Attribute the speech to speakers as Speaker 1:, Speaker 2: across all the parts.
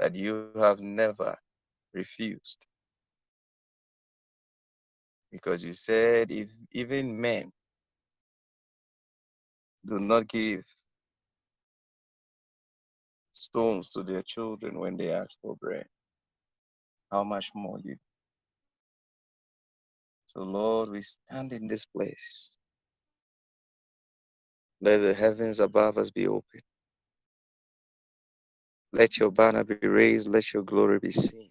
Speaker 1: that you have never refused. Because you said, if even men do not give stones to their children when they ask for bread, how much more you? So, Lord, we stand in this place. Let the heavens above us be open. Let your banner be raised. Let your glory be seen.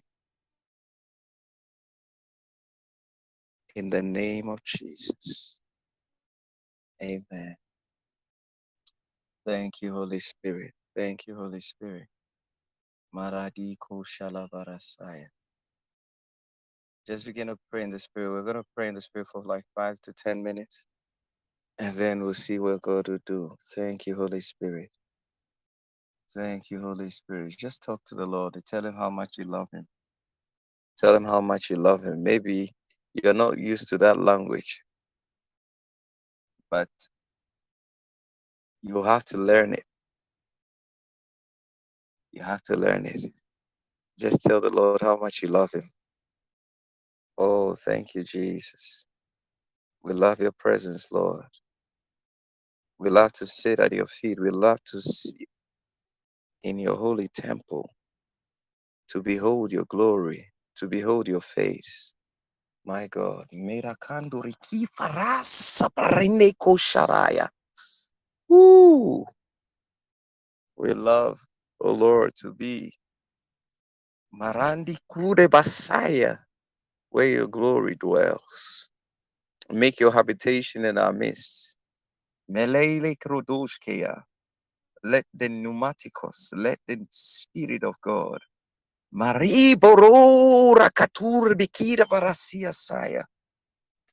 Speaker 1: In the name of Jesus. Amen. Thank you, Holy Spirit. Thank you, Holy Spirit. Maradiko Shalavarasaya. Just begin to pray in the Spirit. We're going to pray in the Spirit for like five to 10 minutes. And then we'll see what God will do. Thank you, Holy Spirit. Thank you, Holy Spirit. Just talk to the Lord and tell him how much you love him. Tell him how much you love him. Maybe you're not used to that language, but you have to learn it. You have to learn it. Just tell the Lord how much you love him. Oh, thank you, Jesus. We love your presence, Lord. We love to sit at your feet. We love to sit in your holy temple to behold your glory, to behold your face. My God. Ooh. We love, oh Lord, to be Marandi Kure Basaya, where your glory dwells. Make your habitation in our midst. Let the pneumaticos, let the Spirit of God.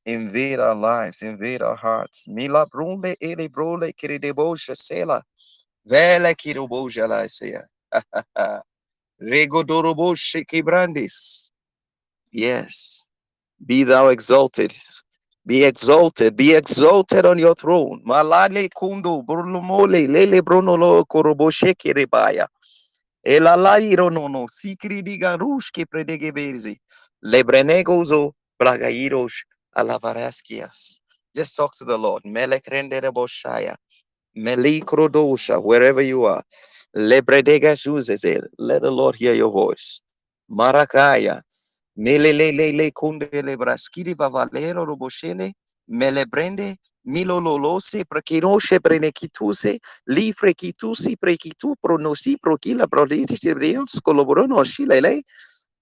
Speaker 1: Invade our lives, invade our hearts. Mila brunde ele brole kiridebosha sela. Vele kiroboja la sea. Regodoroboshe kibrandis. Yes. Be thou exalted. Be exalted. Be exalted on your throne. Malale kundo brulumole lele bronolo koroboshe kiribaya. Elalairo nono sikri diga rush ke predegebezi. Lebrenegozo bragairos alavaraskias. Just talk to the Lord. Melek rendere boshaya. Melikrodosha, wherever you are. Lebredega Let the Lord hear your voice. Marakaya. Melelelele kundele braskiri vavalero roboshene. Melebrende. Milololose prekinoshe prenekituse. Li frekitusi prekitu pronosi prokila proditis reons colobrono shilele.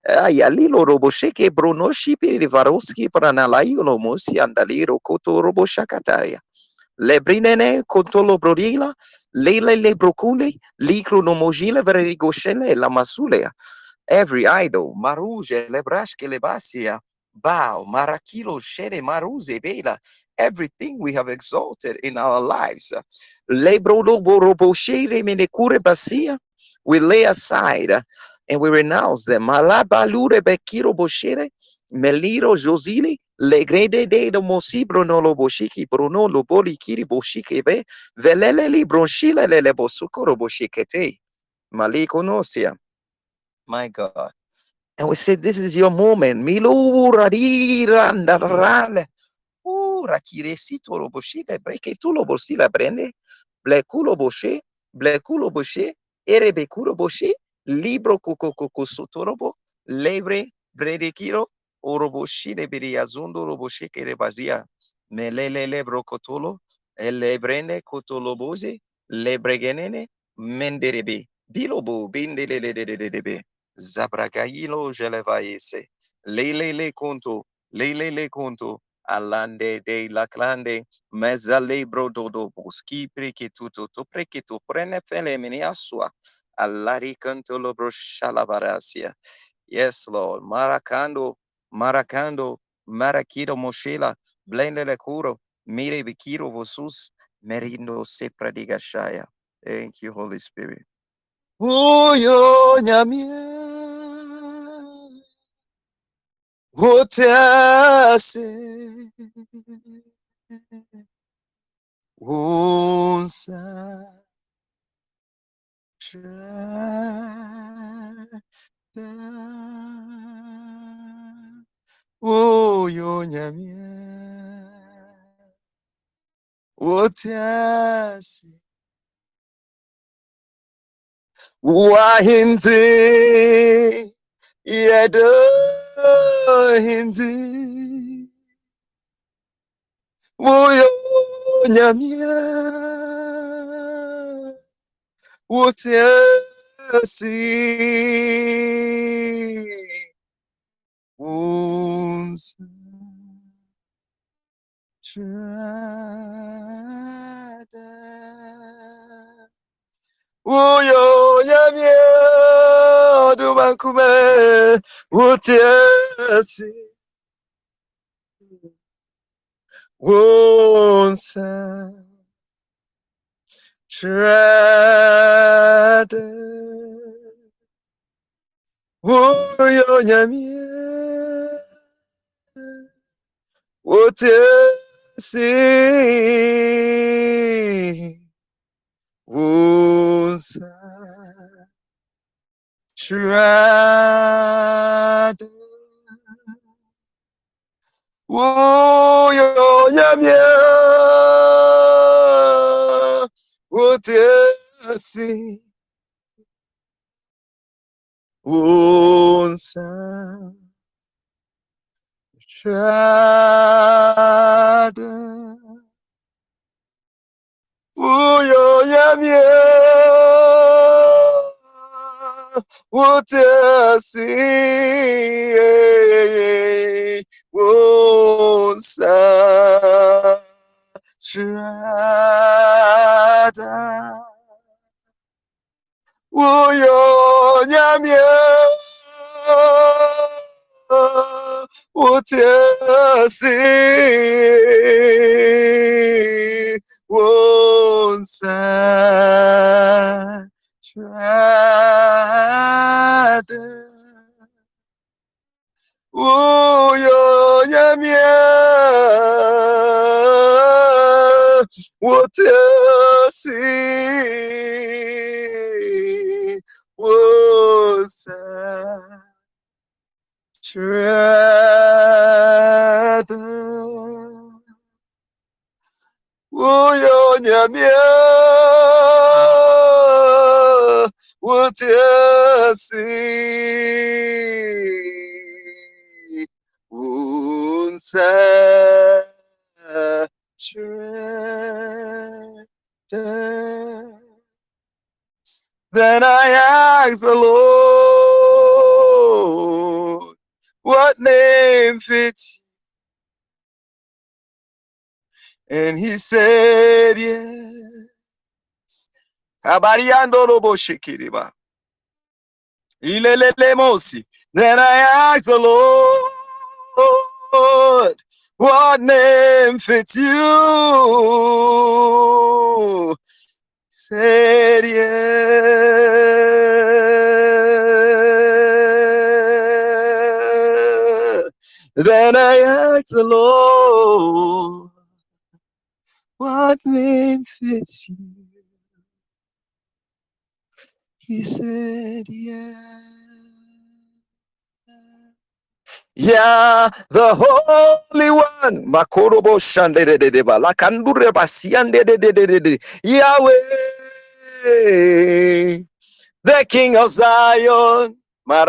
Speaker 1: Ayalilo robosheke bronoshi pirivaroski pranalai olomosi andaliro koto roboshakataria lebrinene contolo brodila lele le brocule licro nomogile verigoshele la masulea every idol maruje lebrashke lebasia bow marakilo shede maruze bela everything we have exalted in our lives we lay aside and we renounce them malabalure bekiro boshere meliro josili Legrede de do mosibro no lo boshiki bruno lo boli kiri boshike be velele li bronchile le le bosukoro boshikete maliko nosia. My God. And we said, This is your moment. Libro kuko sotorobo. Lebre bredekiro Oroboshi de biriazundo roboshi kerebazia. Melele brokotolo. Elebrene kotoloboze. Lebregenene. Menderebe. Bilobo bindelelelelelebe. Zabragailo jelevaese. Lele le le conto. Lele le le conto. Alande de la clando, mezale brododo boski preketuto to preketo prene fele miniasua. Alari canto lo broshalabarasia. Yes, Lord. Maracando Maracando, Maraquiro Mochila, Blende le Curo, Mire Bikiro Vosus, Merindo Sepra Digashaya. Thank you, Holy Spirit. Uyo nyamie 我天色红色真的我有两面我天色我心情也得 hindi uyonyamia usiasi unsatrada uyo bakume utiasi wonsa trade woyo nyamie utiasi wonsa shredded. Oh, yo, yeah. See? Yeah. 我的心诶诶我在的我有一面我的心诶我在觉得我要颜面我的心我在觉得我要颜面 unsa trada uyo nyamye utiasi unsa trada then I asked the Lord, what name fits? And he said, yes. Kabariando robo shikiriba. Ilelele mosi. Then I asked the Lord, what name fits you? Said yes. Then I asked the Lord, what name fits you? He said, Yeah. Yeah, the Holy One. Makorobo shandede de de de deba. La kandure basiande de de de de. Yahweh, the King of Zion. Yeah,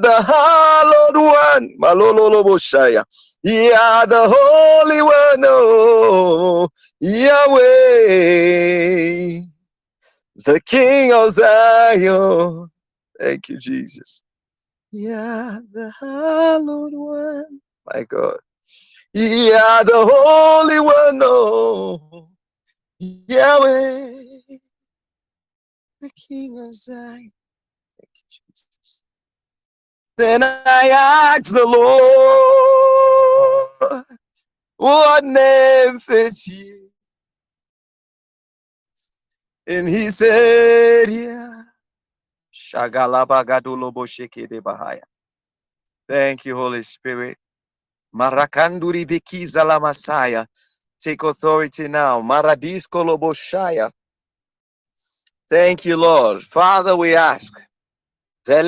Speaker 1: the hallowed one. Malololoboshaya. Yeah, the holy one. Oh, Yahweh. The King of Zion. Thank you, Jesus. Yeah, the hallowed one. My God. Yeah, the holy one. Oh, Yahweh the King of Zion. Thank you, Jesus. Then I asked the Lord, what name fits you? And he said, Yeah. Thank you, Holy Spirit. Marakanduri bikiza la Messiah. Take authority now. Maradisko loboshaya. Thank you, Lord. Father, we ask. Sit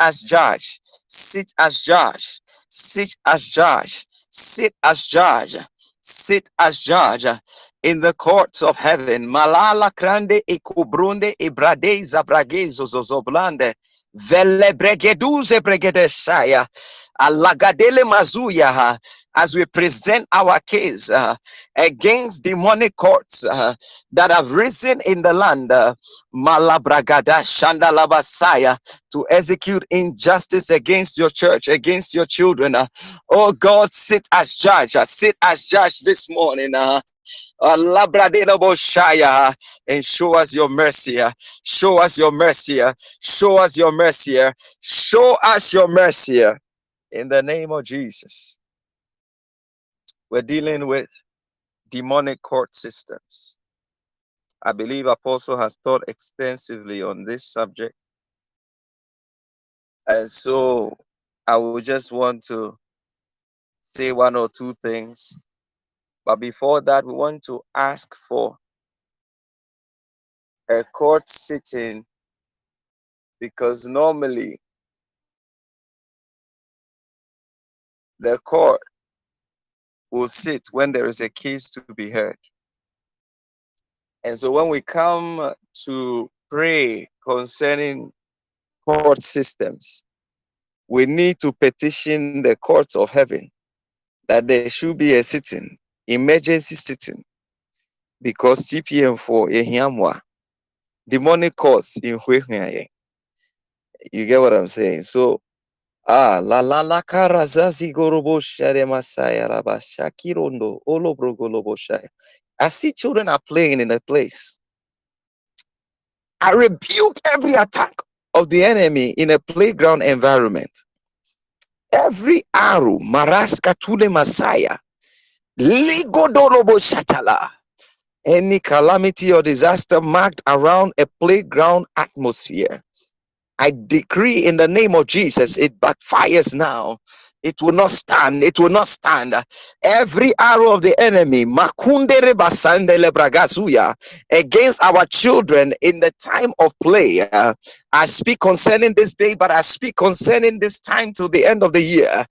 Speaker 1: as judge. Sit as judge. Sit as judge. Sit as judge. Sit as judge in the courts of heaven. Malala krande ekubrunde ibrade zabragezo zozoblande. Vele bregeduze bregedeshaya. Alagadele mazuya. As we present our case uh, against demonic courts uh, that have risen in the land. Uh, Malabragada Shandalabasaya to execute injustice against your church, against your children. Uh, oh God, sit as judge. Uh, sit as judge this morning. Uh, uh, and show us your mercy. Show us your mercy. Show us your mercy. Show us your mercy. In the name of Jesus. We're dealing with demonic court systems. I believe Apostle has taught extensively on this subject. And so I would just want to say one or two things but before that, we want to ask for a court sitting because normally the court will sit when there is a case to be heard. And so when we come to pray concerning court systems, we need to petition the courts of heaven that there should be a sitting emergency sitting because TPM for Ehiamwa, demonic courts in You get what I'm saying? So, ah, la la la karazazi gorobo share masaya rabasha kirondo olobro golobo. I see children are playing in a place. I rebuke every attack of the enemy in a playground environment. Every arrow, maraska tule masaya, Shatala. Any calamity or disaster marked around a playground atmosphere. I decree in the name of Jesus, it backfires now it will not stand. It will not stand. Every arrow of the enemy, against our children in the time of play. Uh, I speak concerning this day, but I speak concerning this time to the end of the year.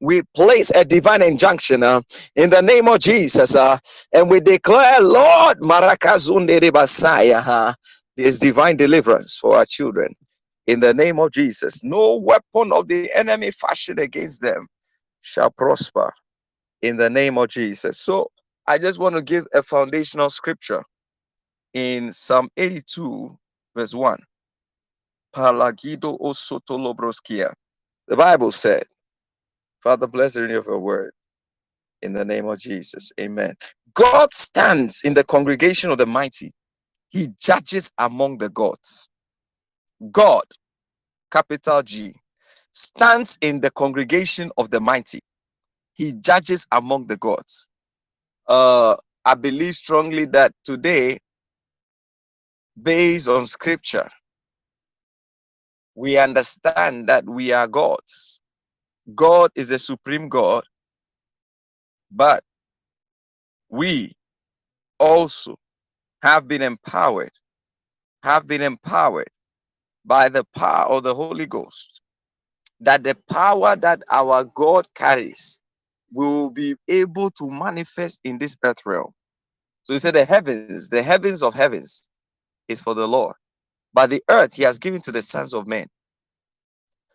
Speaker 1: We place a divine injunction uh, in the name of Jesus, uh, and we declare, Lord, Basaya, there's divine deliverance for our children in the name of Jesus. No weapon of the enemy fashioned against them shall prosper in the name of Jesus. So I just want to give a foundational scripture in Psalm 82, verse 1. Palagido osotolobroskia. The Bible said, Father, bless the reading of your word in the name of Jesus. Amen. God stands in the congregation of the mighty. He judges among the gods. God, capital G, stands in the congregation of the mighty. He judges among the gods. Uh, I believe strongly that today, based on scripture, we understand that we are gods. God is the supreme God, but we also have been empowered, have been empowered by the power of the Holy Ghost, that the power that our God carries will be able to manifest in this earth realm. So he said, The heavens, the heavens of heavens is for the Lord, but the earth he has given to the sons of men.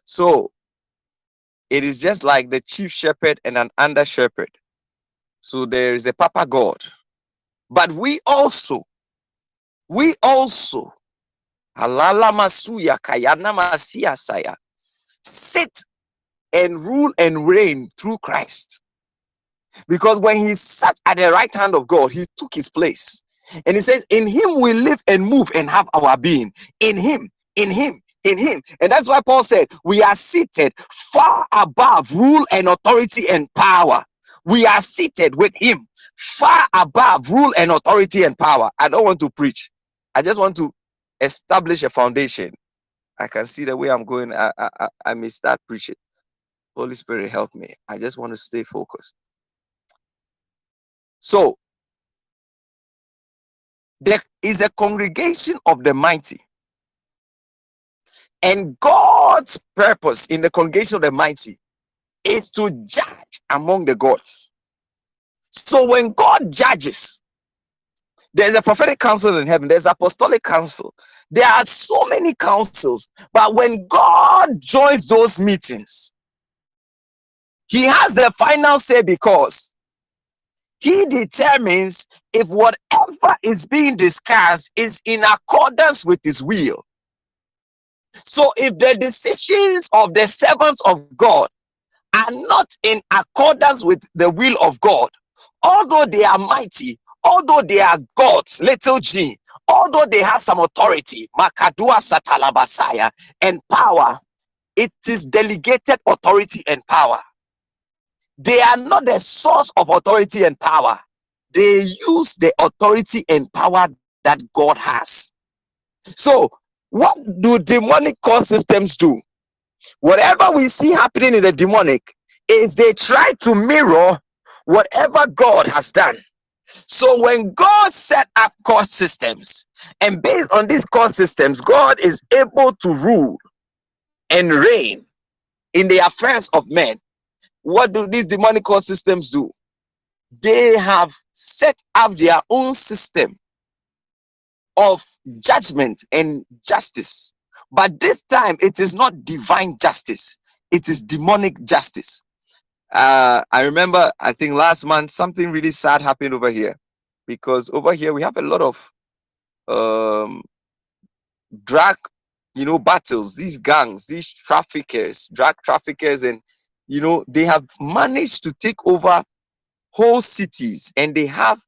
Speaker 1: So it is just like the chief shepherd and an under shepherd. So there is a Papa God. But we also, we also Halala masuya kayana masia saya. Sit and rule and reign through Christ. Because when he sat at the right hand of God, he took his place. And he says, In him we live and move and have our being. In him, in him, in him. And that's why Paul said, We are seated far above rule and authority and power. We are seated with him far above rule and authority and power. I don't want to preach. I just want to establish a foundation. I can see the way I'm going. I, I, I may start preaching. Holy Spirit, help me. I just want to stay focused. So, there is a congregation of the mighty. And God's purpose in the congregation of the mighty is to judge among the gods. So when God judges, there's a prophetic council in heaven, there's apostolic council. There are so many councils, but when God joins those meetings, he has the final say because he determines if whatever is being discussed is in accordance with his will. So if the decisions of the servants of God are not in accordance with the will of God, although they are mighty, although they are gods, little g, although they have some authority, Makadua Satalabasaya, and power, it is delegated authority and power. They are not the source of authority and power. They use the authority and power that God has. So, what do demonic court systems do? Whatever we see happening in the demonic is they try to mirror whatever God has done. So when God set up court systems, and based on these court systems, God is able to rule and reign in the affairs of men. What do these demonic court systems do? They have set up their own system of judgment and justice. But this time, it is not divine justice, it is demonic justice. Uh, I remember, I think last month, something really sad happened over here. Because over here we have a lot of um, drug, you know, battles, these gangs, these traffickers, drug traffickers, and you know, they have managed to take over whole cities. And they have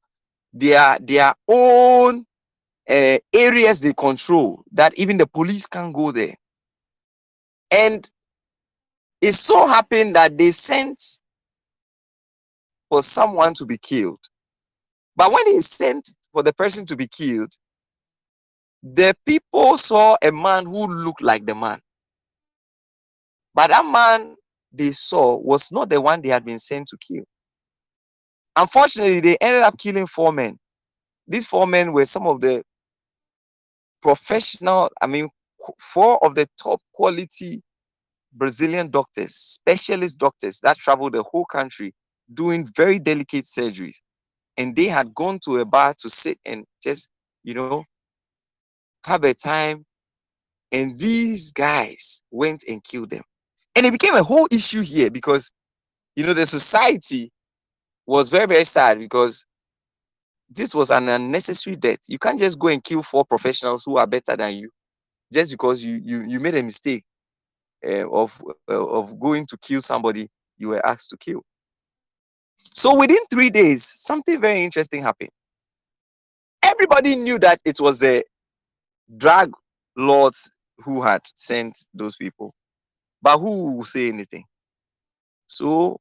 Speaker 1: their their own uh, areas they control that even the police can't go there. And it so happened that they sent for someone to be killed. But when he sent for the person to be killed, the people saw a man who looked like the man. But that man they saw was not the one they had been sent to kill. Unfortunately, they ended up killing four men. These four men were some of the professional, I mean, four of the top quality Brazilian doctors, specialist doctors that traveled the whole country doing very delicate surgeries. And they had gone to a bar to sit and just, you know, have a time. And these guys went and killed them. And it became a whole issue here because, you know, the society was very, very sad because this was an unnecessary death. You can't just go and kill four professionals who are better than you just because you you, you made a mistake uh, of uh, of going to kill somebody you were asked to kill. So within three days, something very interesting happened. Everybody knew that it was the drug lords who had sent those people, but who will say anything? So,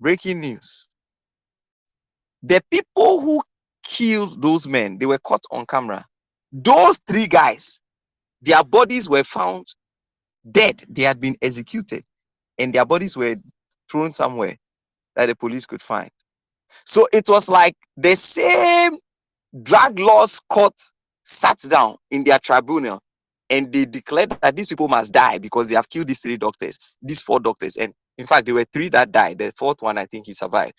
Speaker 1: breaking news: the people who killed those men, they were caught on camera. Those three guys, their bodies were found dead. They had been executed, and their bodies were thrown somewhere that the police could find. So it was like the same drug laws court sat down in their tribunal and they declared that these people must die because they have killed these three doctors, these four doctors. And in fact, there were three that died. The fourth one, I think he survived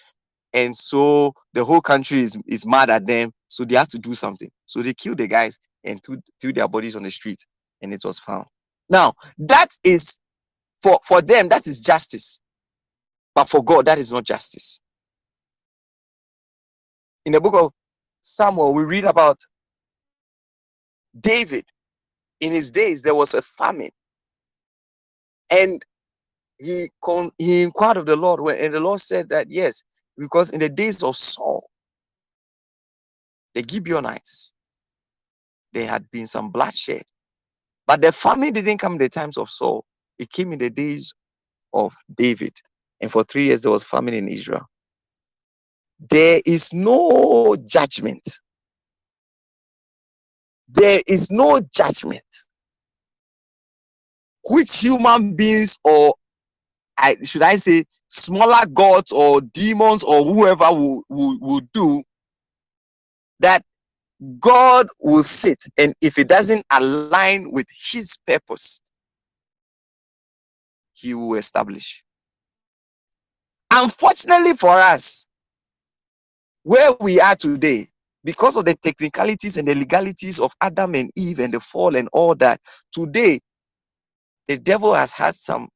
Speaker 1: and so the whole country is, is mad at them so they have to do something so they killed the guys and threw, threw their bodies on the street and it was found now that is for for them that is justice but for god that is not justice in the book of samuel we read about david in his days there was a famine and he he inquired of the lord when and the lord said that yes because in the days of Saul, the Gibeonites, there had been some bloodshed. But the famine didn't come in the times of Saul. It came in the days of David. And for three years, there was famine in Israel. There is no judgment. There is no judgment which human beings or I should I say smaller gods or demons or whoever will, will, will do that God will sit, and if it doesn't align with his purpose, he will establish. Unfortunately for us, where we are today, because of the technicalities and the legalities of Adam and Eve and the fall and all that, today the devil has had some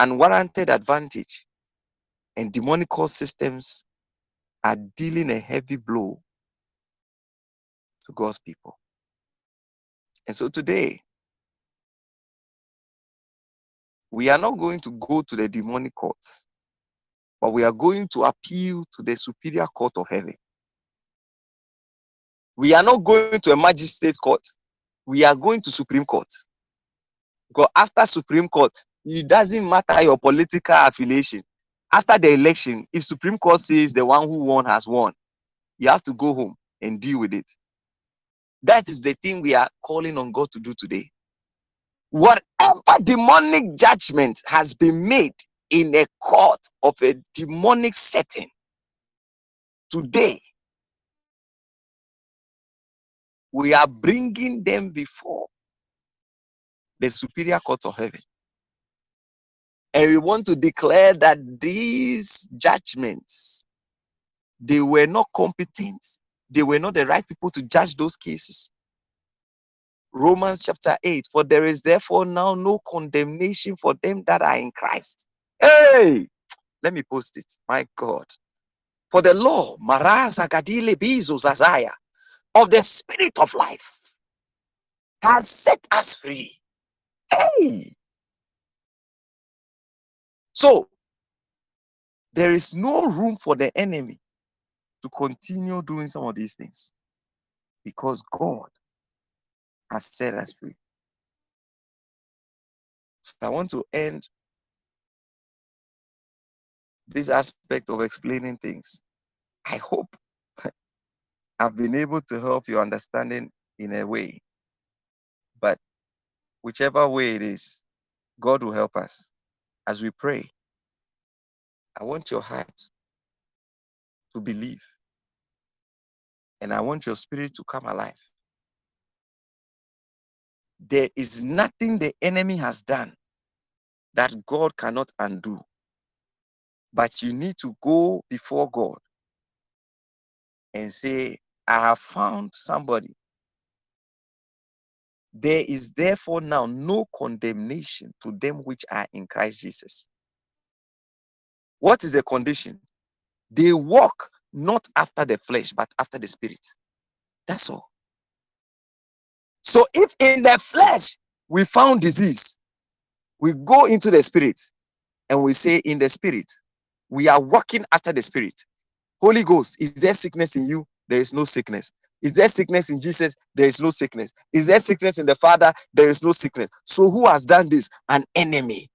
Speaker 1: unwarranted advantage, and demonic systems are dealing a heavy blow to God's people. And so today, we are not going to go to the demonic courts, but we are going to appeal to the superior court of heaven. We are not going to a magistrate court. We are going to Supreme Court. Because after Supreme Court, it doesn't matter your political affiliation. After the election, if Supreme Court says the one who won has won, you have to go home and deal with it. That is the thing we are calling on God to do today. Whatever demonic judgment has been made in a court of a demonic setting, today we are bringing them before the superior court of heaven. And we want to declare that these judgments, they were not competent they were not the right people to judge those cases. Romans chapter 8 For there is therefore now no condemnation for them that are in Christ. Hey, let me post it. My God. For the law, Maraza Gadile Bizo Zazaya, of the spirit of life has set us free. Hey. So there is no room for the enemy to continue doing some of these things because God has set us free. So I want to end this aspect of explaining things. I hope I've been able to help your understanding in a way. But whichever way it is, God will help us as we pray. I want your heart to believe and I want your spirit to come alive. There is nothing the enemy has done that God cannot undo. But you need to go before God and say, I have found somebody. There is therefore now no condemnation to them which are in Christ Jesus. What is the condition? They walk not after the flesh, but after the spirit. That's all. So if in the flesh we found disease, we go into the spirit and we say, in the spirit, we are walking after the spirit. Holy Ghost, is there sickness in you? There is no sickness. Is there sickness in Jesus? There is no sickness. Is there sickness in the Father? There is no sickness. So who has done this? An enemy.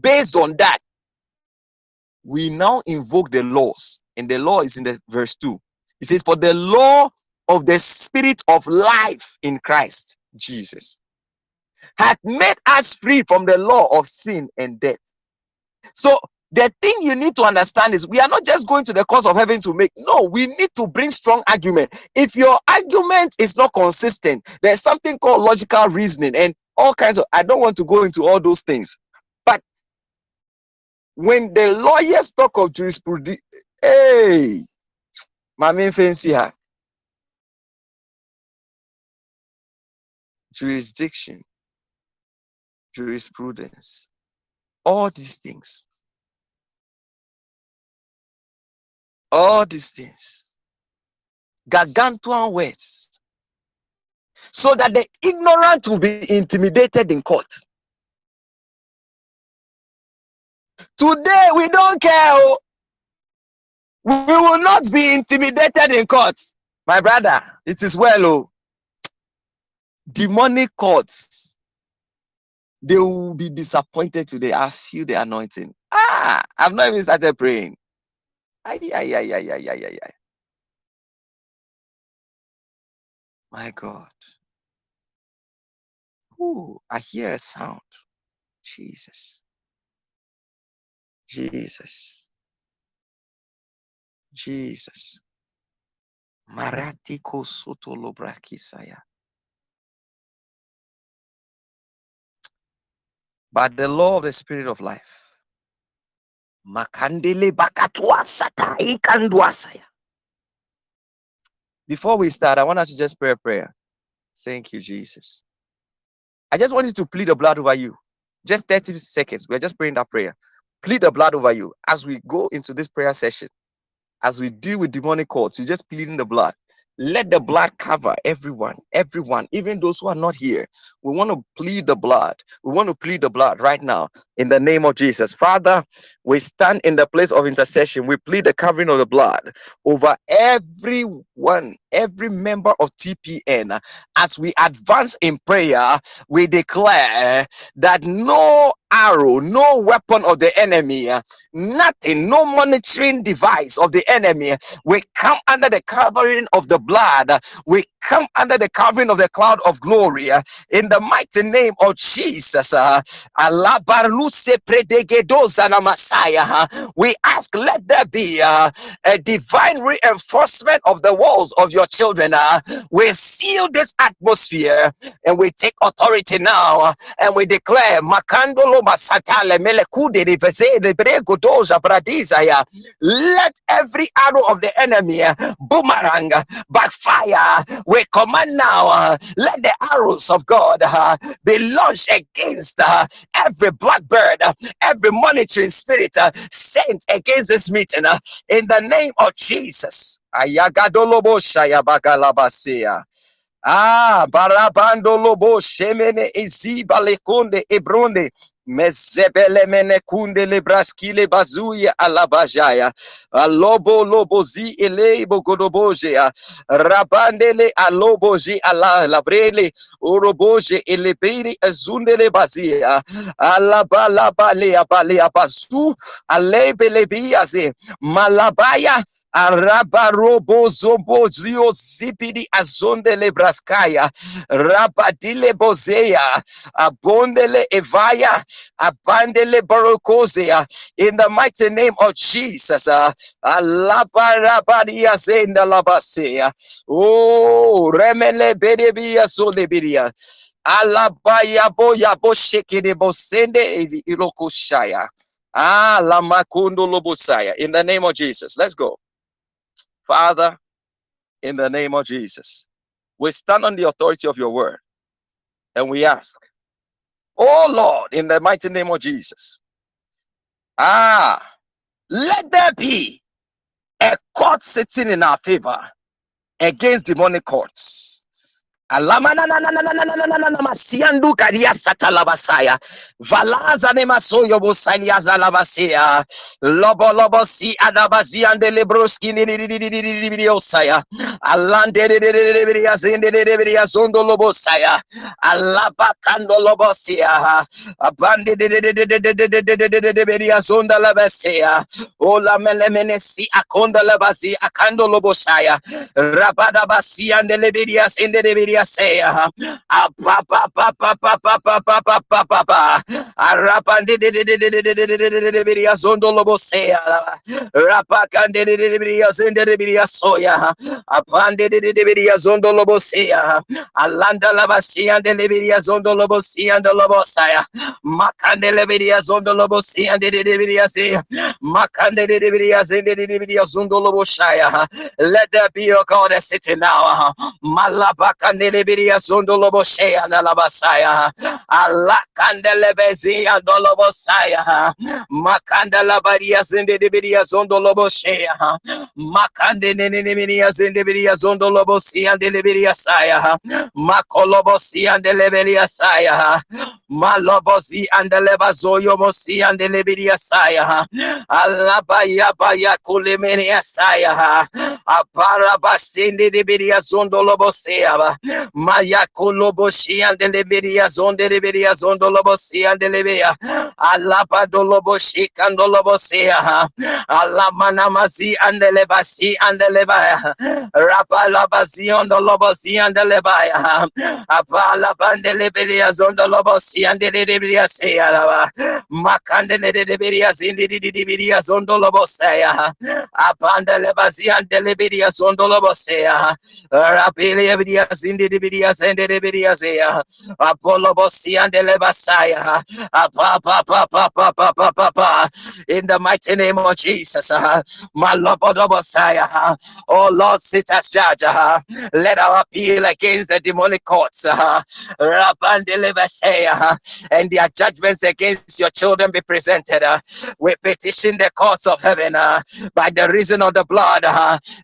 Speaker 1: Based on that, we now invoke the laws and the law is in the verse 2 it says for the law of the spirit of life in christ jesus had made us free from the law of sin and death so the thing you need to understand is we are not just going to the course of heaven to make no we need to bring strong argument if your argument is not consistent there's something called logical reasoning and all kinds of i don't want to go into all those things but when the lawyers talk of jurisprudence Hey, my main fancy her. Jurisdiction, jurisprudence, all these things, all these things, gargantuan words, so that the ignorant will be intimidated in court. Today we don't care. Oh. We will not be intimidated in court. My brother, it is well. Oh. Demonic courts, they will be disappointed today. I feel the anointing. Ah, I've not even started praying. Ay, ay, ay, ay, ay, ay, ay. My God. Ooh, I hear a sound. Jesus. Jesus. Jesus. Maratiko sotolobrakisaya. But the law of the spirit of life. Makandele. Before we start, I want us to just pray a prayer. Thank you, Jesus. I just want you to plead the blood over you. Just 30 seconds. We're just praying that prayer. Plead the blood over you as we go into this prayer session. As we deal with demonic courts, you're just pleading the blood. Let the blood cover everyone, everyone, even those who are not here. We want to plead the blood. We want to plead the blood right now in the name of Jesus. Father, we stand in the place of intercession. We plead the covering of the blood over everyone, every member of TPN. As we advance in prayer, we declare that no arrow, no weapon of the enemy, nothing, no monitoring device of the enemy will come under the covering of the blood. We come under the covering of the cloud of glory uh, in the mighty name of Jesus. Uh, we ask, let there be uh, a divine reinforcement of the walls of your children. We seal this atmosphere and we take authority now and we declare Makandolo Let every arrow of the enemy boomerang backfire. We command now, uh, let the arrows of God uh, be launched against uh, every blackbird, uh, every monitoring spirit uh, sent against this meeting uh, in the name of Jesus. Ah, barabando lobo shemene iziba lekonde ebronde Mezebele menekunde le braskile bazuya alabajaya. Alobo lobozi elebo godobojea. Rabandele aloboji ala labrele. Oroboje elebiri azundele bazia. Alabalabale abale abazu. Alebele biaze. Malabaya Arabarobo zombozio zipidi azonde lebraskaya. Rabadile bozea. Abondele evaya. Abandele barokozea. In the mighty name of Jesus. Uh, Alabarabadia zenda labasea. Oh, remele bedebia solebiria. Alabaya boya boshekede bosende ilokoshaya. Ah, lamakundo lobosaya. In the name of Jesus. Let's go. Father, in the name of Jesus, we stand on the authority of your word and we ask, Oh Lord, in the mighty name of Jesus, ah, let there be a court sitting in our favor against demonic courts. Masiandu karia satalabasaya. Valaza ne masoyo bosanya zalabasia. Lobo lobo si adabazia de lebroski saya. Alande de deberia zinde de deberia zondo lobo saya. Alaba kando lobo sia. Abande de deberia zonda labasia. Ola melemene si akonda labasi akando lobo saya. Rabada basia de leberia zinde deberia De de de Let there be a God sitting now. Malabakande Yerebiria Sondolobosea Nalabasaya. Alakandelebezia Dolobosaya. Makandalabaria Zendebiria Sondolobosea. Makandenemiria Zendebiria Zondolobosia Delibiria Saya. Makolobosia Delibiria Saya. Malobosi and the Lebazoyo Mosi and the Libiria Saya. Alabaya Baya Kulimenia Saya. Aparabasin de Libiria Zondolobosia. Maya Koloboshi and Deliveria Zonde Riberia Zondolobosi and Delivia. Alapa Doloboshi and Dolobosia. Alamanamasi and Delebasi and Delevaya. Rapalabazi on the Lobosi and Delevaya. Apala Bandeleberia Zondolobosi and Delivia Sea. Makandeleberia Zindidia Zondolobosea. Apandelebazi and Deliveria Zondolobosea. Rapilia In the mighty name of Jesus. My Lord Messiah. Oh Lord, sit as judge. Uh, let our appeal against the demonic courts. Uh, Deliver say uh, and their judgments against your children be presented. We petition the courts of heaven by the reason of the blood.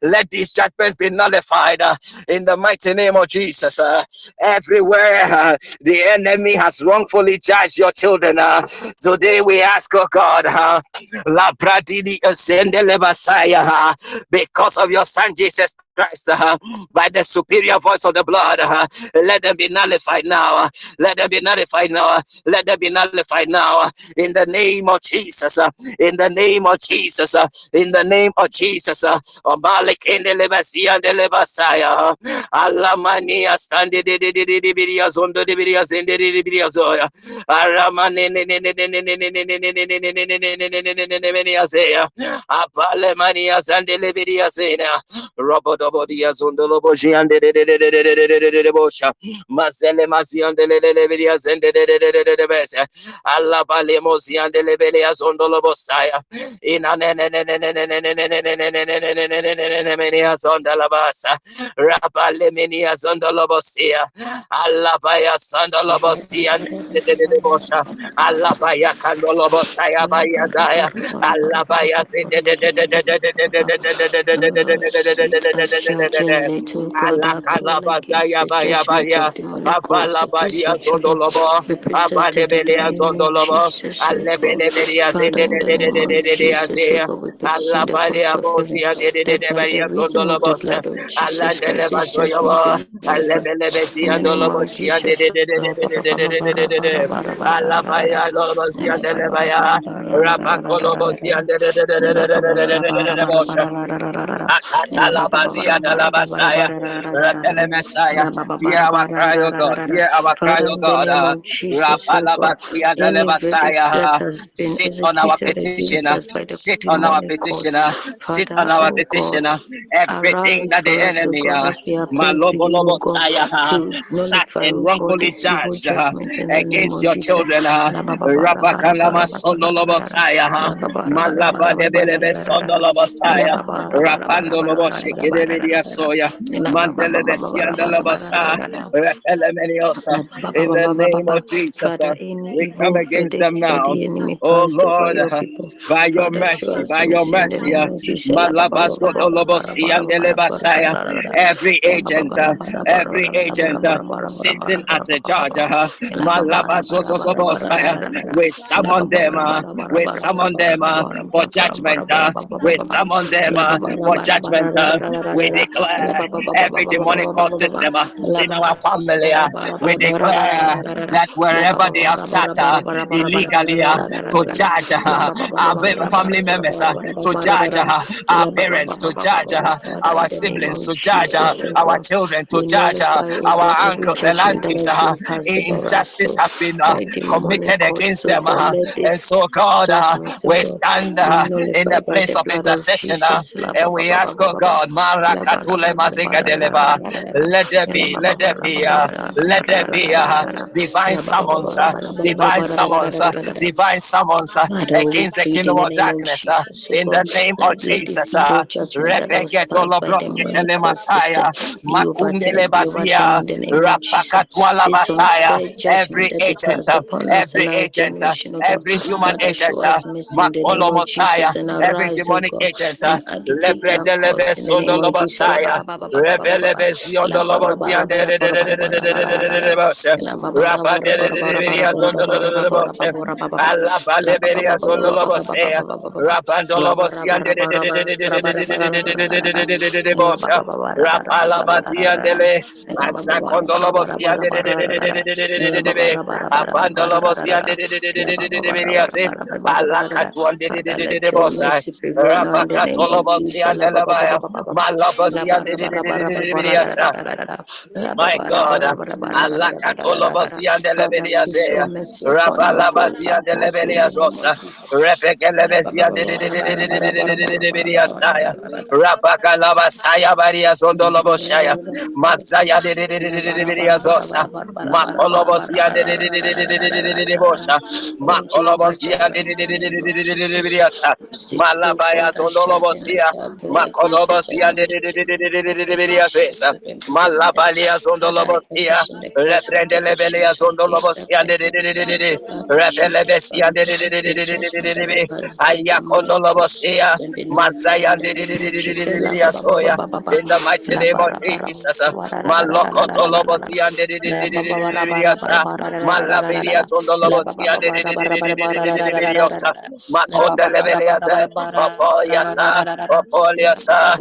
Speaker 1: Let these judgments be nullified in the mighty name of Jesus. Jesus, uh, everywhere uh, the enemy has wrongfully judged your children. Uh, today we ask, oh God, because of your son Jesus Christ, uh, by the superior voice of the blood, uh, let them be nullified now. Uh, let them be nullified now. Uh, let them be nullified now. Uh, in the name of Jesus. Uh, in the name of Jesus. Uh, in the name of Jesus. Uh, Malik in the Levasia and the Levasaya. Alamania standi di di di di di videos on the Dobodia Zundolobo Giande de Bosha, Mazele Maziande Leveria Zende de Besa, Allah Balemosian de Levelia Zondolobosaya, in Anenia Zondalabasa, Rabalemenia Zondolobosia, Allah Baya Zondolobosia de Bosha, Allah Baya Candolobosaya Baya Zaya, Allah Baya Zende
Speaker 2: Shantele to God, against the judgment of demonic courts, we present children, we presented in the name of Jesus, oh God. Father, in the name of Jesus, oh God, we petition the courts of heaven that by the reason of the blood of Jesus Christ, this judgment be nullified. In the name of Jesus,
Speaker 1: Akatalabazia dalabasaya. Messiah. Hear our cry, O God. Hear our cry,
Speaker 2: Father,
Speaker 1: O
Speaker 2: in the
Speaker 1: God.
Speaker 2: name of Jesus, God,
Speaker 1: Rapalabatia
Speaker 2: any verdict that
Speaker 1: dalabasaya.
Speaker 2: has been
Speaker 1: Sit on our
Speaker 2: executed
Speaker 1: petition.
Speaker 2: against us by the
Speaker 1: Sit on our
Speaker 2: demonic
Speaker 1: petition.
Speaker 2: courts,
Speaker 1: Sit
Speaker 2: Father,
Speaker 1: on our
Speaker 2: oh
Speaker 1: petition.
Speaker 2: God,
Speaker 1: Everything
Speaker 2: arise
Speaker 1: that the
Speaker 2: for us, oh
Speaker 1: enemy,
Speaker 2: God,
Speaker 1: uh,
Speaker 2: as we appeal to you, oh God,
Speaker 1: Malobolobotsaya, uh,
Speaker 2: to
Speaker 1: sat
Speaker 2: nullify,
Speaker 1: and
Speaker 2: oh God,
Speaker 1: wrongfully judged uh,
Speaker 2: judgment in the name
Speaker 1: against
Speaker 2: of
Speaker 1: your
Speaker 2: Jesus.
Speaker 1: children. uh, Rapakalama Sondolobotsaya, uh, Malabadebelebe Sondolobotsaya, Rapandoloboshikidebia Soya, Mandelebesiandalabasa, Repelemenios, in the name of Jesus. Uh, we come against them now. Oh Lord, uh, by your mercy, by your
Speaker 2: mercy in the
Speaker 1: mercy,
Speaker 2: name
Speaker 1: uh,
Speaker 2: of Jesus.
Speaker 1: Malabazodolobosi and Delebasaya, every agent, uh, every agent uh, sitting as a judge, uh, Malabazozobosaya, we summon them, uh, we summon them uh, for judgment, uh, we summon them uh, for judgment, uh, we declare every demonic system uh, in our family, uh, we declare that wherever they are sat uh, illegally uh, to judge uh, our family members, uh, to judge our parents, to judge our siblings, to judge our children, to judge our uncles and aunties. injustice has been committed against them. And so, God, we stand in the place of intercession and we ask, oh. God, Mara Let there be, let there be, uh,
Speaker 2: ba la ba la
Speaker 1: let there be uh, divine summons, uh, divine summons, uh, divine summons uh, against the kingdom of darkness in the name of
Speaker 2: that let this
Speaker 1: Jesus.
Speaker 2: Evil uh, judgment that was passed by the
Speaker 1: Rebegetolobroske
Speaker 2: money court system
Speaker 1: telemasaya,
Speaker 2: be
Speaker 1: Makundele Basia,
Speaker 2: in the name of Jesus.
Speaker 1: Rapakatwala
Speaker 2: This
Speaker 1: Basaya, every agent,
Speaker 2: passed upon us and
Speaker 1: every agent, every human agent,
Speaker 2: show us mercy in the name
Speaker 1: Makolo
Speaker 2: of
Speaker 1: Mosiah,
Speaker 2: Jesus and
Speaker 1: every demonic agent, Basaya, Rebele de de de de de de de de de my God, Alakatolobasian de Lebedias, Rabalabasia de Lebedias Rosa, Rebecca Lebesia de Lebedias, Rabaka Labasaya Barias on Doloboshaya, Masaya de Lebedias Rosa, Matolobosia de Lebedias, Matolobosia de Lebedias, Malabaya Tolobosia, Matolobosia de Lebediazesa. Malabalia Zondolobosia, Reprende Lebelia Zondolobosia, Repelebesia, Ayakondolobosia, Mazaya, Soya, in the mighty name of Jesus, Malokotolobosia, Malabelia Zondolobosia, Makonda Lebelia, Opoyasa, Opoyasa,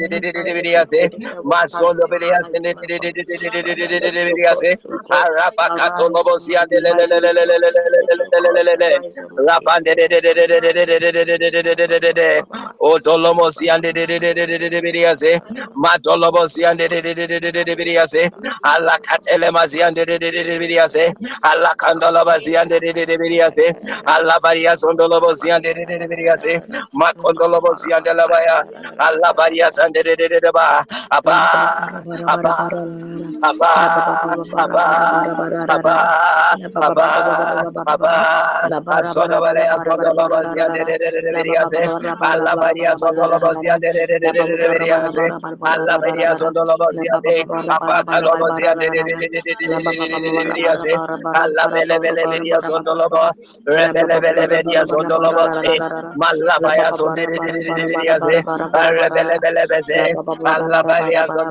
Speaker 1: Mazondo Belias and Arabacato the Abba, Abba, Belebe, Alabaria the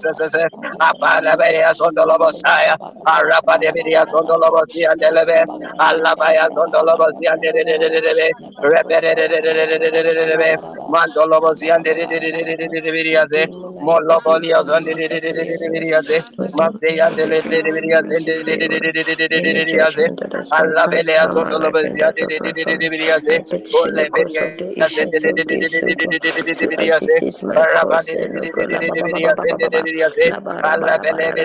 Speaker 1: the the the Alabaya Sondolobosaya, Arapa de Media Sondolobosia Deleve, Alabaya Sondolobosia Deleve, Repere Mandolobosia Deleve, Molobolia Zondeleve, Mapsea Deleve, Alabelea Sondolobosia Deleve, Olebelia Zendelevidiase, Arapa de Media Zendelevidiase, Alabelea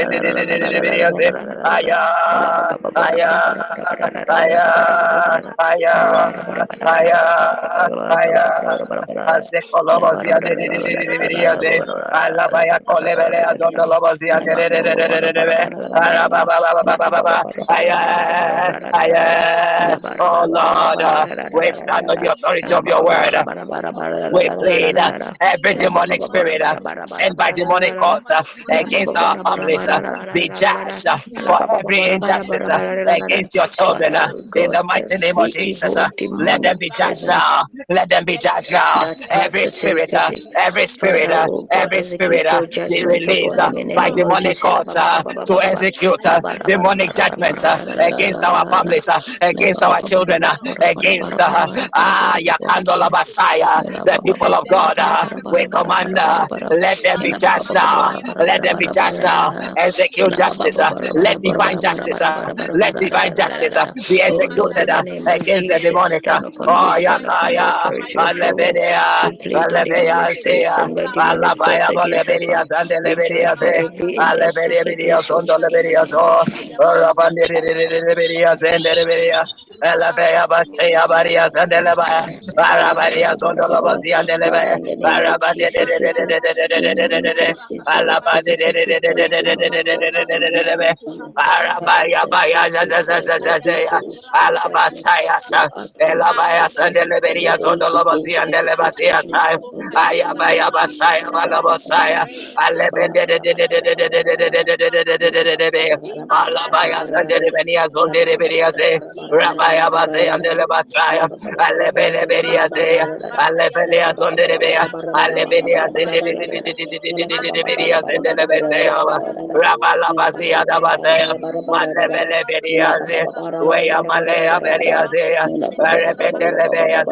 Speaker 1: Rebellion, Oh Lord, we stand on the authority of your word. We plead every demonic spirit sent by demonic court against our families be judged uh, for every injustice uh, against your children uh, in the mighty name of Jesus uh, let them be judged now let them be judged now every spirit uh, every spirit uh, every spirit uh, be released uh, by demonic courts uh, to execute uh, demonic judgments uh, against our families uh, against our children uh, against uh, ah the people of God uh, we command uh, let them be judged now let them be judged now Thank you, justice. Let divine justice. Let divine justice be executed against the demonic. Oh, Yakaya, Palabedea, Palabea, Sea, Palabaya, Palabedea, Sandelebedia, Palabedea, Sondolebedia, So, Rabanderia, Sandelebedia, Alabea, Bastia, Baria, Sandelebaya, Parabaria, Sondolabazia, Delebe, Parabadia, Alabade, Arabaya Baya Alabaya Zendebelia Zendelebesea Rabalabazia Dabazea Malebeleberia Wea Malea Beria Rebendelebeya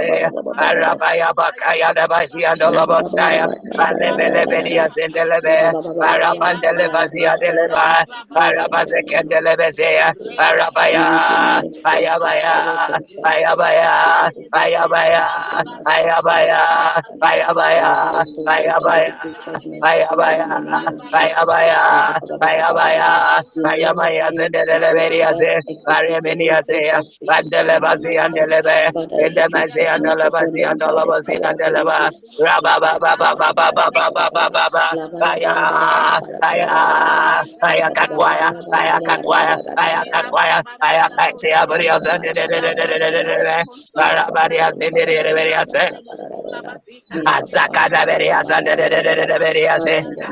Speaker 1: Arabaya Bakaya Dabazia Dolobosaya Alebeleberia Zendelebe Arabandelebazia Deleba Arabazekendelebezea Arabaya Ayabaya Ayabaya Ayabaya Ayabaya, Ayabaya, Ayabaya, Ayabaya, Ayabaya, Ayabaya, Rabaya, Ayamaya, Zendeleberia, Aremenia, Aya, Aya, Aya, Aya, Aya, Aya,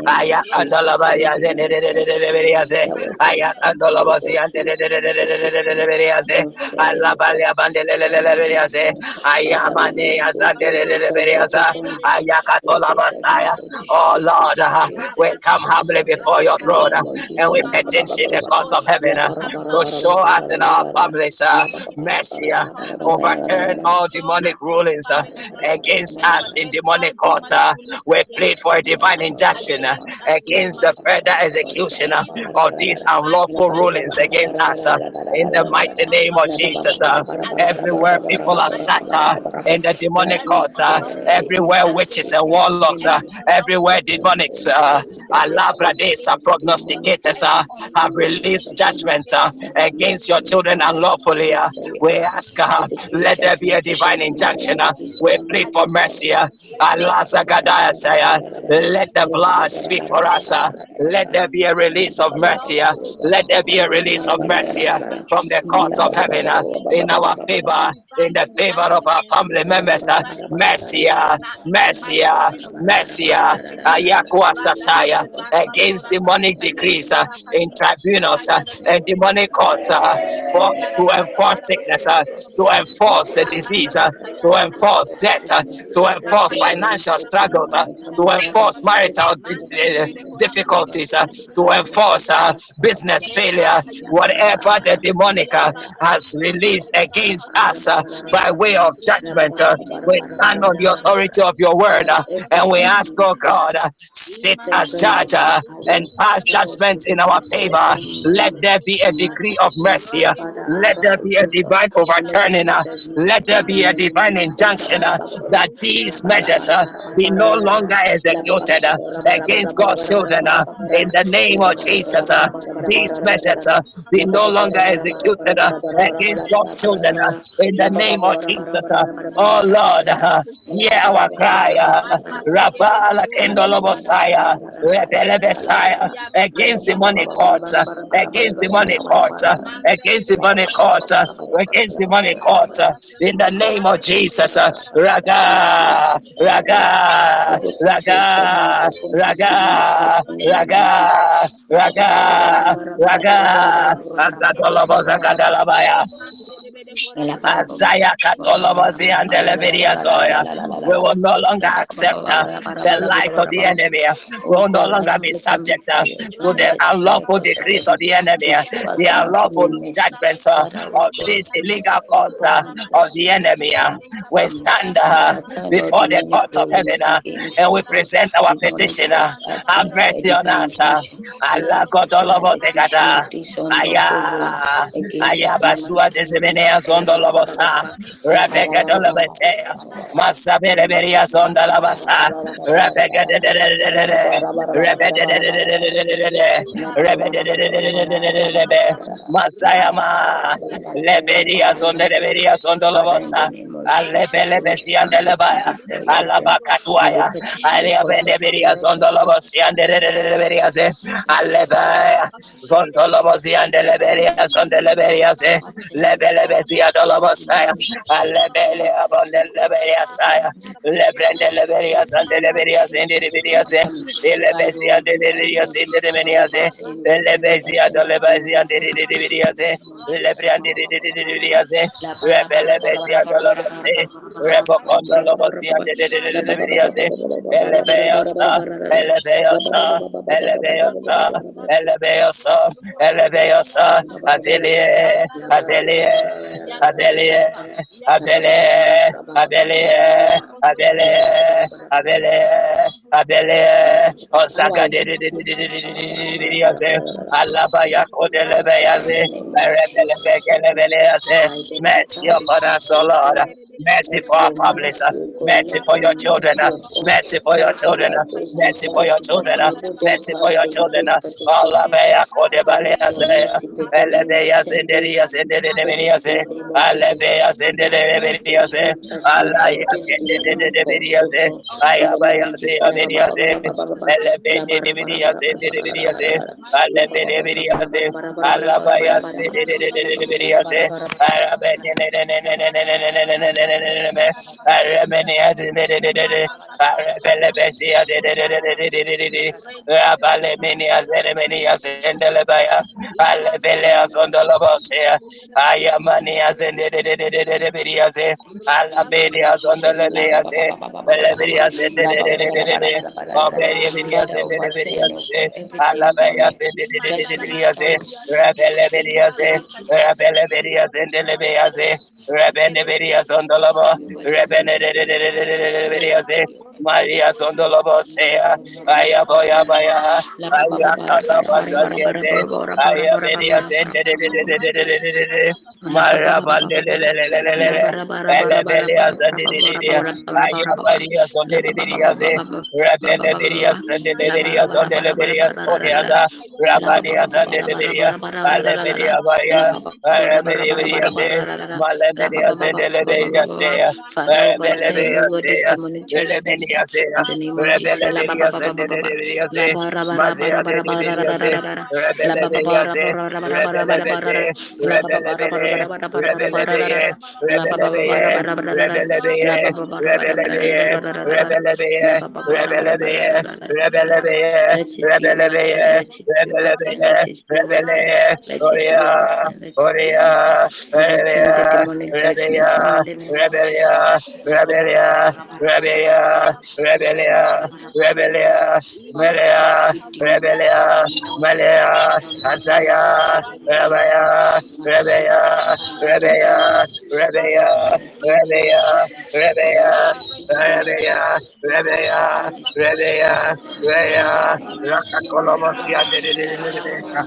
Speaker 1: Aya, Deberiase, Ayatando Lobosiante Deberiase, Alabalia Bandele Deberiase, Oh Lord, we come humbly before your throne and we petition the courts of heaven to show us in our families mercy, overturn all demonic rulings against us in demonic court. We plead for a divine injunction against the further execution uh, of these unlawful rulings against us uh, in the mighty name of Jesus. Uh, everywhere people are sat uh, in the demonic court, uh, everywhere witches and warlocks, uh, everywhere demonics, uh, Allah Pradesa prognosticators uh, have released judgment uh, against your children unlawfully. Uh, we ask, uh, let there be a divine injunction. Uh, we plead for mercy. Uh, let the blood speak for us. Uh, let there be a release of mercy. Uh, let there be a release of mercy uh, from the courts of heaven uh, in our favor, in the favor of our family members. Mercy, mercy, mercy, uh, uh, uh Ayakwa Sasaya against demonic decrees in tribunals and demonic courts for, to enforce sickness, to enforce disease, to enforce debt, to enforce financial struggles, to enforce marital difficulties, to enforce uh, business failure, whatever the demonic uh, has released against us uh, by way of judgment. Uh, we stand on the authority of your word uh, and we ask, oh God, uh, sit as judge uh, and pass judgment in our favor. Let there be a decree of mercy. uh, Let there be a divine overturning. Let there be a divine injunction that these measures be no longer executed against God's children. In the name of Jesus, uh, these measures uh, be no longer executed uh, against God's children. uh, In the name of Jesus, uh, oh Lord, uh, hear our cry. Rabala Kendolo Messiah, Rebele Messiah, against the money courts, against the money courts, against the money courts, against the money courts, in the name of Jesus. Raga, Raga, Raga, Raga, Raga, Raga, Raka, Raka, Raka, Raka, Raka, Raka, We will no longer accept uh, the life of the enemy. We will no longer be subject uh, to the unlawful decrees of the enemy, the unlawful judgments uh, of these illegal courts of the enemy. We stand before the courts of heaven and we present our petition. Have mercy on us. Allah
Speaker 2: God
Speaker 1: all
Speaker 2: of us. Eh,
Speaker 1: Aya, Aya Basua Desimeneas zondo lobosa, Rebecca dolabesea, Masabere beria zonda labasa, Rebecca de de de de de de, Rebecca de de de de de de de de, Rebecca de de de de de de de de de, Masayama, Leberia zonda de beria zondo
Speaker 2: Father, in the
Speaker 1: lobosa,
Speaker 2: name of Jesus,
Speaker 1: Alebele
Speaker 2: we
Speaker 1: besiande
Speaker 2: humbly come
Speaker 1: lebaya,
Speaker 2: before your throne and we
Speaker 1: Alabakatuaya,
Speaker 2: petition the
Speaker 1: Alia
Speaker 2: court
Speaker 1: bende
Speaker 2: of
Speaker 1: beria
Speaker 2: heaven
Speaker 1: zondo lobosiande de de de de beria ze, Alebaya, zondo lobosiande leberia zonda leberia ze, Sia Dolabasaya, Alebele Abondelebeyasaya,
Speaker 2: Lebrendeleberias and
Speaker 1: Deleberias
Speaker 2: and
Speaker 1: Deleberias, Elebesia Deleberias in the Dominias, Elebesia Dolebesia Deleberias, Lebrian Deleberias, Rebelebesia Dolabase, Rebocondolobosia Deleberias, Elebeasa, Elebeasa, Elebeasa, Elebeasa, Elebeasa, Adelie, Adelie. Adelie, Adelie, Adelie, Adelie, Adelie, Adelie, Osaga de de de de de de de de de de Alabaya
Speaker 2: In the
Speaker 1: Kodelebeyaze,
Speaker 2: name of Jesus.
Speaker 1: Rebelebekelebeyaze.
Speaker 2: By the
Speaker 1: Mercy upon us, O Lord. Mercy for our families.
Speaker 2: mercy,
Speaker 1: for
Speaker 2: your
Speaker 1: children.
Speaker 2: mercy
Speaker 1: for your children. Mercy for your children. Mercy for your children.
Speaker 2: Kevedo Feteketebe.
Speaker 1: Alabeya
Speaker 2: Father, let your
Speaker 1: Kodebaleyaze.
Speaker 2: mercy prevail in my
Speaker 1: Elebeya Media sende de de de de de de de de de de. De de de. De
Speaker 2: oh ba
Speaker 1: de
Speaker 2: ba.
Speaker 1: beria
Speaker 2: La
Speaker 1: se.
Speaker 2: ba ra ba ra ba ra
Speaker 1: Mazia
Speaker 2: ba
Speaker 1: de
Speaker 2: ra ba Beniaze,
Speaker 1: Beniaze,
Speaker 2: Alabenias on the Lebeaze, Beniaze, Beniaze, Beniaze,
Speaker 1: Beniaze,
Speaker 2: Maria Sondolobosea, Ayaboya Baya, Ayakalabazaria, Ayaberia Zendere,
Speaker 1: Marabandelele,
Speaker 2: Elebelia Zandiridia, Ayabaria Sondeleberia, Rabeleberia Zandeleberia, Zondeleberia Zodiada, Rabadia
Speaker 1: Zandeleberia,
Speaker 2: Aleberia Baya, Araberia, Maleberia
Speaker 1: Zendeleberia,
Speaker 2: Araberia Zendeleberia, Rebellion, rebellion, rebellion, Rebelia, Rebellion! Melia, Rebellion!
Speaker 1: Melia,
Speaker 2: Ansaya, Rebea, Rebellion! Rebellion! Rebellion!
Speaker 1: Rebellion!
Speaker 2: Rebellion! Rebeya, Rebeya,
Speaker 1: Rebeya,
Speaker 2: Rebeya, Rakakolomosia dedededededeka.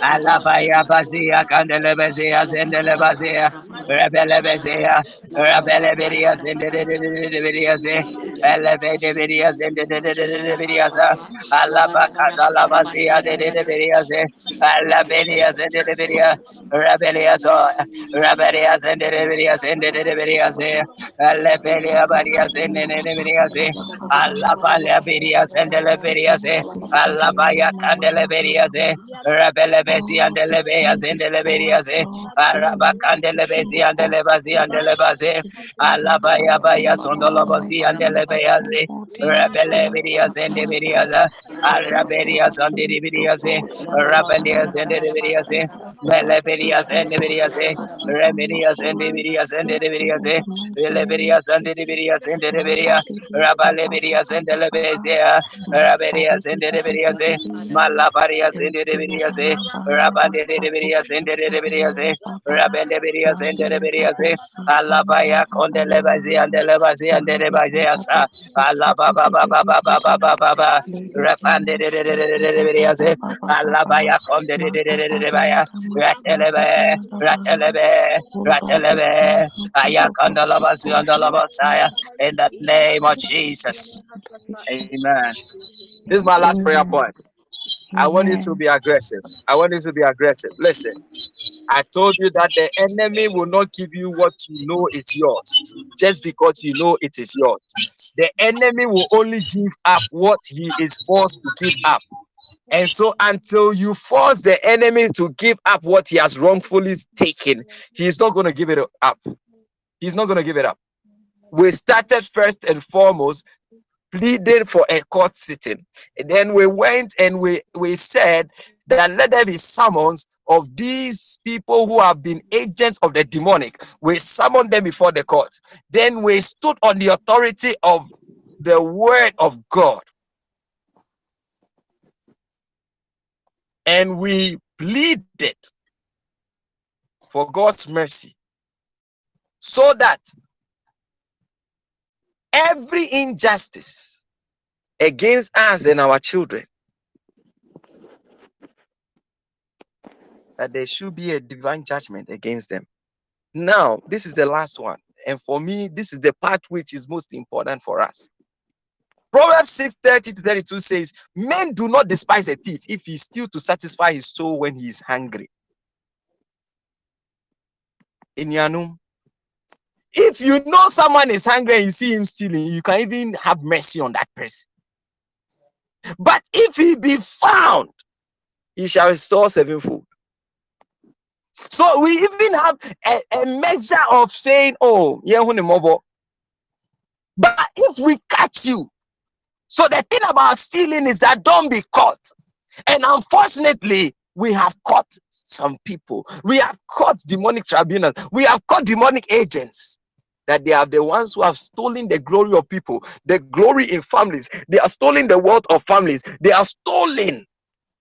Speaker 2: Alabaya bazia,
Speaker 1: kandele
Speaker 2: bazia, zendele bazia, rebele
Speaker 1: bazia,
Speaker 2: rebele beria, zendededededededia
Speaker 1: ze,
Speaker 2: elebede beria, zendedededededia za,
Speaker 1: alabakanda
Speaker 2: labazia, dededededia ze,
Speaker 1: alabedia,
Speaker 2: zendedededia,
Speaker 1: rebelia
Speaker 2: zo,
Speaker 1: rebelia, zendedededia, zendedededia ze, elebede Aleluya, varias en enemigas, and Berias and Deleberiase, Alabaya Candeleberiase, Rabelebesi and Delebeas and Deleberiase, Arabacandelebesi and Delebasi and Delebase, Alabaya Bayas on the and Rabeleberias and Deberiasa, Araberias and Deberiase, Rabelias and Deberiase, Meleberias and Deberiase, Remedias and Deberias and Deberiase, Leberia Sandeberia Sendeberia, Rabaleberia Sendelebestia, Raberia Sendeberia, Malabaria Sendeberia, Rabandeberia Sendeberia, Rabendeberia Sendeberia, Alabaya Condelebazi and Delebazi and Delebazia, Alababa Baba Baba Baba, Rapandeberia, Alabaya Condebaya, Ratelebe, Ratelebe, Ratelebe, Ayakandalaba in the name of Jesus. Amen. This is my last prayer point. I want you to be aggressive. I want you to be aggressive. Listen, I told you that the enemy will not give you what you know is yours just because you know it is yours. The enemy will only give up what he is forced to give up. And so, until you force the enemy to give up what he has wrongfully taken, he's not going to give it up. He's not going to give it up. We started first and foremost pleading for a court sitting. And then we went and we, we said that let there be summons of these people who have been agents of the demonic. We summoned them before the court. Then we stood on the authority of the word of God. And we pleaded for God's mercy so that every injustice against us and our children that there should be a divine judgment against them. Now, this is the last one. And for me, this is the part which is most important for us. Proverbs 6 30 to 32 says, Men do not despise a thief if he steals to satisfy his soul when he is hungry. In Yanum, if you know someone is hungry and you see him stealing, you can even have mercy on that person. But if he be found, he shall restore sevenfold. So we even have a, a measure of saying, Oh, yeah, but if we catch you, so the thing about stealing is that don't be caught. And unfortunately, we have caught some people. We have caught demonic tribunals. We have caught demonic agents. That they are the ones who have stolen the glory of people, the glory in families. They are stealing the wealth of families. They are stolen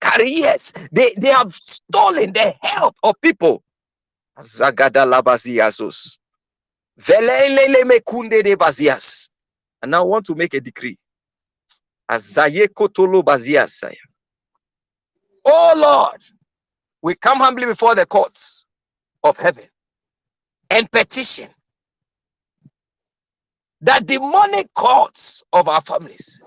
Speaker 1: careers. They, they have stolen the health of people. Zagada labaziasos. And I want to make a decree. Oh Lord, we come humbly before the courts of heaven and petition that demonic courts of our families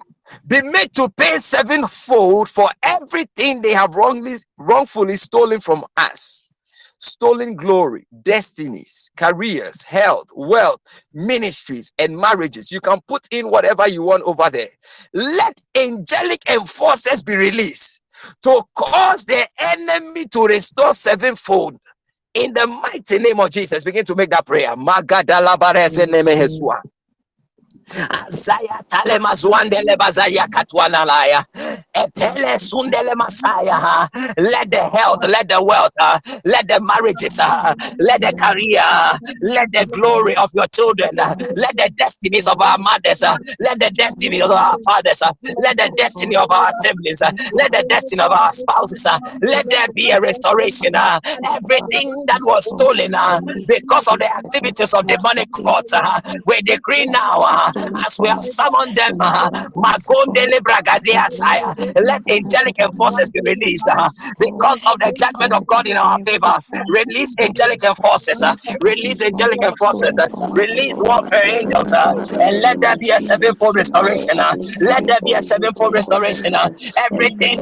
Speaker 1: be made to pay sevenfold for everything they have wrongly, wrongfully stolen from us stolen glory, destinies, careers, health, wealth, ministries, and marriages. You can put in whatever you want over there. Let angelic enforcers be released to cause the enemy to restore sevenfold. In the mighty name of Jesus, begin to make that prayer. Azaya talema zwandele bazaya. Epele sundele masaya. Let the health, let the wealth, uh, let the marriages, uh, let the career, let the glory of your children, uh, let the destinies of our mothers, uh, let the destiny of our fathers, uh, let the destiny of our siblings, uh, let the destiny of our spouses, uh, let there be a restoration. Uh, everything that was stolen uh, because of the activities of demonic courts, uh, we decree now. Uh, as we have summoned them, uh, Magonde let angelic forces be released uh, because of the judgment of God in our favor. Release angelic forces, uh, release angelic forces, release warfare angels, and let there be a sevenfold restoration. Let there be a sevenfold restoration. Everything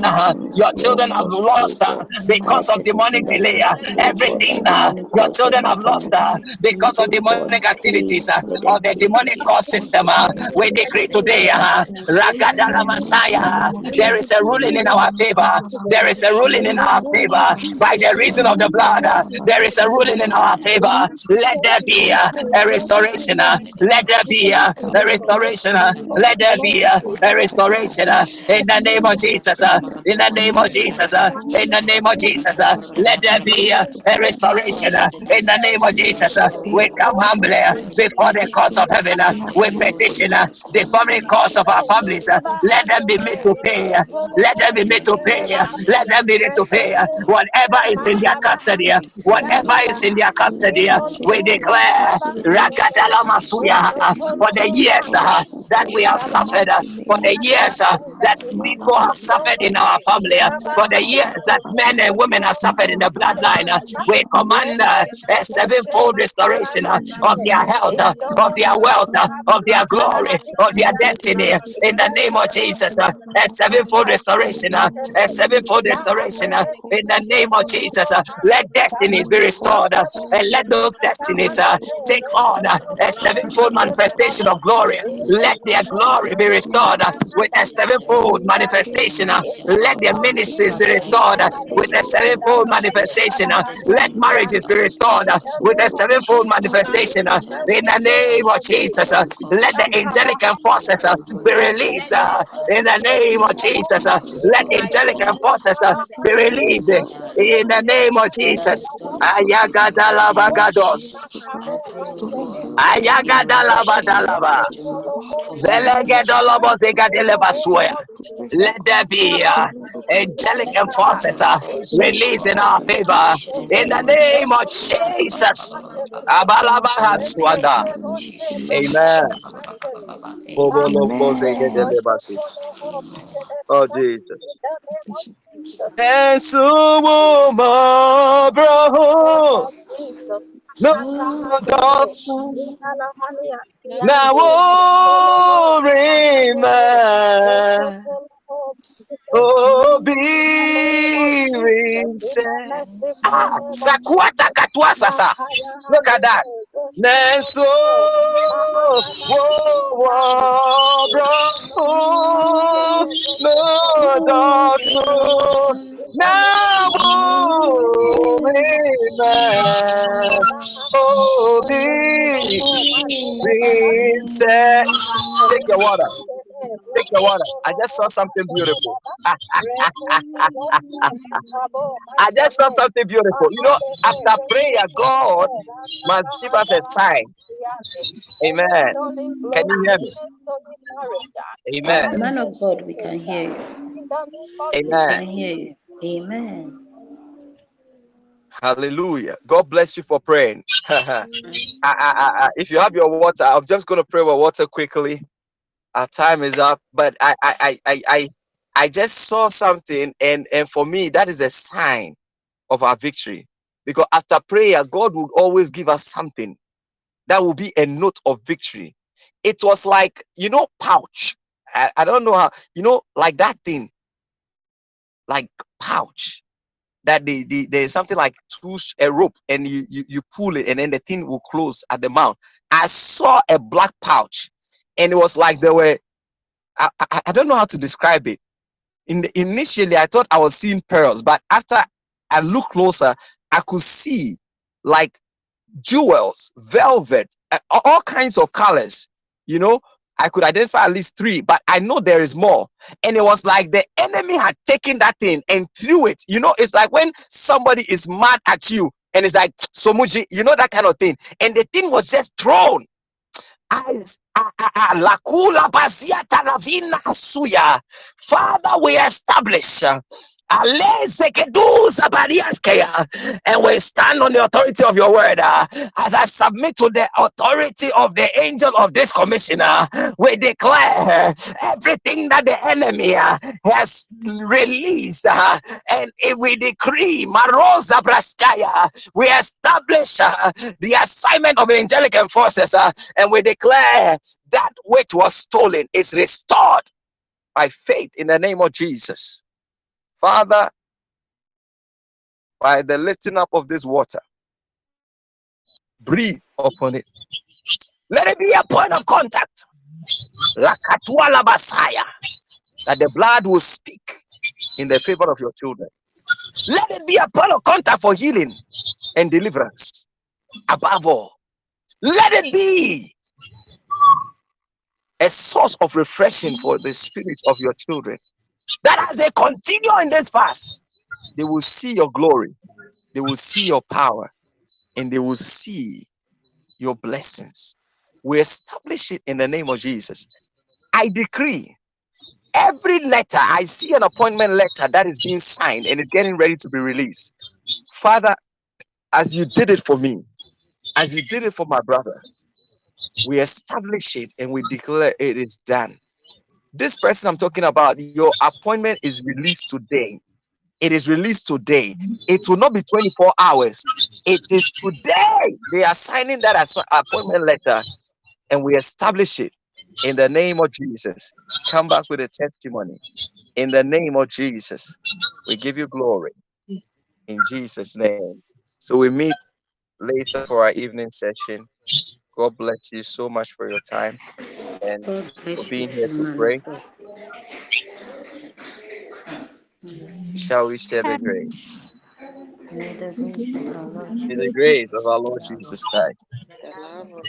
Speaker 1: your children have lost because of demonic delay, everything your children have lost because of demonic activities or the demonic court system. We decree today, uh, Ragadala Messiah, there is a ruling in our favor. There is a ruling in our favor by the reason of the blood. Uh, there is a ruling in our favor. Let there be uh, a restoration. Let there be a restoration. Let there be a restoration in the name of Jesus. In the name of Jesus. In the name of Jesus. Let there be a restoration in the name of Jesus. We come humbly before the courts of heaven. We petition uh, the family courts of our families. Uh, let them be made to pay. Uh, let them be made to pay. Let them be made to pay. Whatever is in their custody, whatever is in their custody, we declare Rakatala Masuya for the years uh, that we have suffered, uh, for the years uh, that people have suffered in our family, for the years that men and women have suffered in the bloodline. We command a sevenfold restoration of their health, of their wealth, of their glory, of their destiny. In the name of Jesus, a sevenfold restoration, a sevenfold restoration. In the name of Jesus, let destinies be restored and let those destinies uh, take on a sevenfold manifestation of glory. Let their glory be restored with a sevenfold manifestation. Let their ministries be restored with a sevenfold manifestation. Let marriages be restored with a sevenfold manifestation. In the name of Jesus, let the angelic forces be released in the name of Jesus. Let angelic forces be released in the name of Jesus. Ayagadala bagados. Ayagadala badalaba. Velegedolobo zegadeleba swear. Let there be uh, angelic forces uh, released in our favor in the name of Jesus. Abalabahaswanda. Amen. Oh, Jesus. Ensumo oh, oh, bro. No doubts. Now, oh, remain. Ah, sakuata katua sasa. Look at that. Bro no. Take your water. Take the water. I just saw something beautiful. I just saw something beautiful. You know, after prayer, God must give us a sign. Amen. Can you hear me? Amen.
Speaker 2: Man of God, we can hear you.
Speaker 1: Amen.
Speaker 2: We can hear you. Amen.
Speaker 1: Hallelujah. God bless you for praying. I, I, I, if you have your water, I'm just going to pray with water quickly our time is up. But I I I I I just saw something, and and for me that is a sign of our victory. Because after prayer, God will always give us something that will be a note of victory. It was like you know pouch. I, I don't know how you know like that thing, like pouch. That the, the there's something like two a rope and you, you you pull it and then the thing will close at the mouth. I saw a black pouch and it was like there were I, I, I don't know how to describe it. In the, initially, I thought I was seeing pearls, but after I looked closer, I could see like jewels, velvet, all kinds of colors. You know, I could identify at least three, but I know there is more. And it was like the enemy had taken that thing and threw it. You know, it's like when somebody is mad at you and it's like Somuji, you know, that kind of thing. And the thing was just thrown. Father, we establish uh, And we stand on the authority of your word. Uh, as I submit to the authority of the angel of this commissioner, we declare everything that the enemy uh, has released. Uh, and if we decree, Marosa Braskaya, we establish uh, the assignment of angelic enforcers uh, and we declare that which was stolen is restored by faith in the name of Jesus. Father, by the lifting up of this water, breathe upon it. Let it be a point of contact. That the blood will speak in the favor of your children. Let it be a point of contact for healing and deliverance. Above all, let it be a source of refreshing for the spirit of your children. That as they continue in this fast, they will see your glory, they will see your power, and they will see your blessings. We establish it in the name of Jesus. I decree every letter, I see an appointment letter that is being signed and is getting ready to be released. Father, as you did it for me, as you did it for my brother, we establish it and we declare it is done. This person I'm talking about, your appointment is released today. It is released today. It will not be 24 hours. It is today. They are signing that as appointment letter and we establish it in the name of Jesus. Come back with a testimony in the name of Jesus. We give you glory in Jesus' name. So we meet later for our evening session. God bless you so much for your time and for being here to pray. Shall we share the grace?
Speaker 2: May the grace of our Lord,
Speaker 1: May the grace of our Lord Jesus Christ,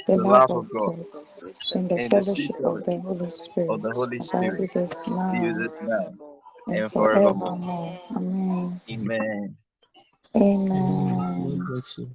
Speaker 3: the
Speaker 1: the
Speaker 3: love
Speaker 1: love
Speaker 3: of
Speaker 1: of God,
Speaker 3: God, and the
Speaker 1: and the sweet
Speaker 3: fellowship of the Holy Spirit,
Speaker 1: of
Speaker 3: Spirit
Speaker 1: the Holy Spirit be
Speaker 3: now
Speaker 1: with now
Speaker 3: and
Speaker 1: and forevermore.
Speaker 3: forevermore. Amen.
Speaker 1: Amen.
Speaker 3: Amen.
Speaker 4: bless you.